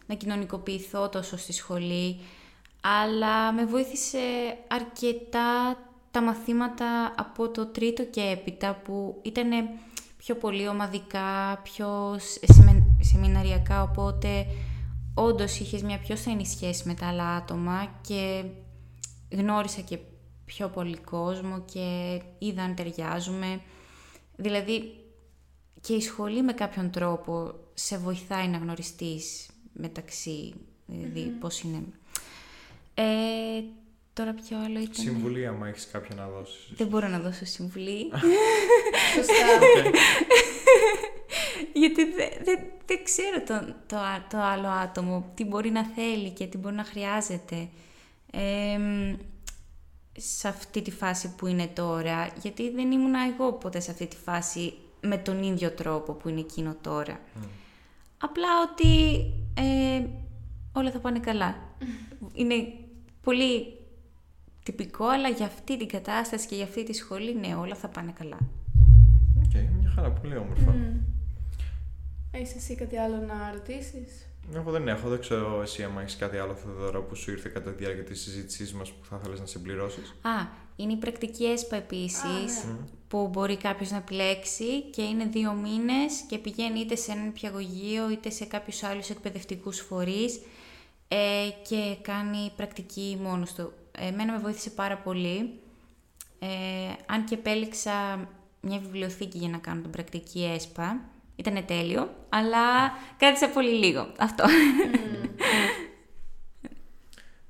να κοινωνικοποιηθώ τόσο στη σχολή. Αλλά με βοήθησε αρκετά τα μαθήματα από το τρίτο και έπειτα που ήταν πιο πολύ ομαδικά, πιο σεμιναριακά, οπότε όντως είχες μια πιο στενή σχέση με τα άλλα άτομα και γνώρισα και πιο πολύ κόσμο και είδα αν ταιριάζουμε. Δηλαδή και η σχολή με κάποιον τρόπο σε βοηθάει να γνωριστείς μεταξύ, δηλαδή mm πώς είναι. Ε, τώρα ποιο άλλο ήταν... Συμβουλή άμα έχεις κάποια να δώσεις. Δεν μπορώ να δώσω συμβουλή. Σωστά. Γιατί δεν δε, ξέρω το, το, το, άλλο άτομο, τι μπορεί να θέλει και τι μπορεί να χρειάζεται. σε αυτή τη φάση που είναι τώρα, γιατί δεν ήμουν εγώ ποτέ σε αυτή τη φάση με τον ίδιο τρόπο που είναι εκείνο τώρα. Απλά ότι ε, όλα θα πάνε καλά. Είναι πολύ τυπικό, αλλά για αυτή την κατάσταση και για αυτή τη σχολή, ναι, όλα θα πάνε καλά. OK, okay, μια χαρά, πολύ όμορφα. Mm. Έχεις εσύ κάτι άλλο να ρωτήσεις; Εγώ δεν έχω, δεν ξέρω εσύ αν έχεις κάτι άλλο Θεοδώρα που σου ήρθε κατά τη διάρκεια της συζήτησής μας που θα ήθελες να συμπληρώσεις. Α, είναι η πρακτική ΕΣΠΑ επίσης, ναι. Που μπορεί κάποιος να επιλέξει και είναι δύο μήνες και πηγαίνει είτε σε ένα νηπιαγωγείο είτε σε κάποιους άλλους εκπαιδευτικούς φορείς ε, και κάνει πρακτική μόνος του. Εμένα με βοήθησε πάρα πολύ. Ε, αν και επέλεξα μια βιβλιοθήκη για να κάνω την πρακτική ΕΣΠΑ, ήταν τέλειο, αλλά κράτησε πολύ λίγο αυτό.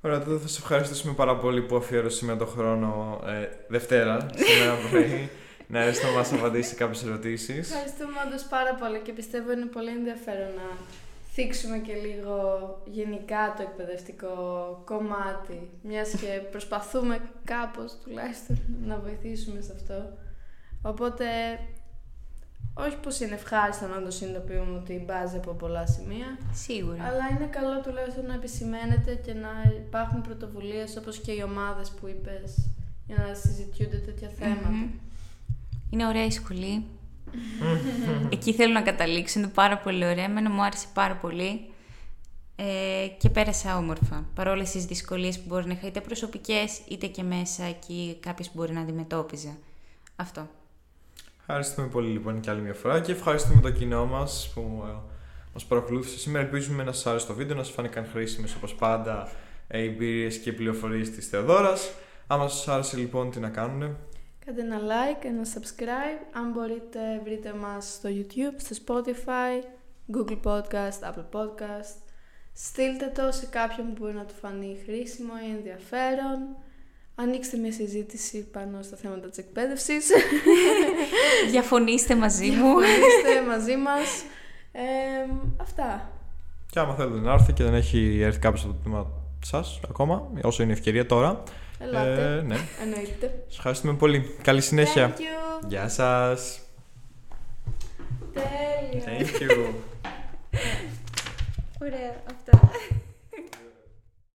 Ωραία, τότε θα σε ευχαριστήσουμε πάρα πολύ που αφιέρωσες με τον χρόνο ε, Δευτέρα, σήμερα πρωί, να έρθει να μας απαντήσει κάποιες ερωτήσεις. Ευχαριστούμε όντως πάρα πολύ και πιστεύω είναι πολύ ενδιαφέρον να θίξουμε και λίγο γενικά το εκπαιδευτικό κομμάτι, μιας και προσπαθούμε κάπως τουλάχιστον να βοηθήσουμε σε αυτό. Οπότε όχι πως είναι ευχάριστο να το συνειδητοποιούμε ότι μπάζει από πολλά σημεία. Σίγουρα. Αλλά είναι καλό τουλάχιστον να επισημαίνεται και να υπάρχουν πρωτοβουλίες όπως και οι ομάδες που είπες για να συζητιούνται τέτοια Είναι ωραία η σχολή. Εκεί θέλω να καταλήξω. Είναι πάρα πολύ ωραία. Εμένα μου άρεσε πάρα πολύ. Ε, και πέρασα όμορφα. Παρόλες τις δυσκολίες που μπορεί να είχα, είτε προσωπικές είτε και μέσα εκεί κάποιε που μπορεί να αντιμετώπιζα. Αυτό. Ευχαριστούμε πολύ λοιπόν και άλλη μια φορά και ευχαριστούμε το κοινό μας που ε, μας παρακολούθησε σήμερα. Ελπίζουμε να σας άρεσε το βίντεο, να σας φάνηκαν χρήσιμες όπως πάντα οι εμπειρίες και πληροφορίες της Θεοδόρας. Άμα σας άρεσε λοιπόν, τι να κάνουν. Κάντε ένα like, ένα subscribe. Αν μπορείτε, βρείτε μας στο YouTube, στο Spotify, Google Podcast, Apple Podcast. Στείλτε το σε κάποιον που μπορεί να του φανεί χρήσιμο ή ενδιαφέρον ανοίξτε μια συζήτηση πάνω στα θέματα της εκπαίδευσης. Διαφωνήστε μαζί μου. Διαφωνήστε μαζί μας. Ε, αυτά. Και άμα θέλετε να έρθει και δεν έχει έρθει κάποιος από το τμήμα σας ακόμα, όσο είναι η ευκαιρία τώρα. Ελάτε. Ε, ναι. Εννοείται. Σας ευχαριστούμε πολύ. Καλή συνέχεια. Thank you. Γεια σας. Τέλεια. Thank you. Ωραία, αυτά.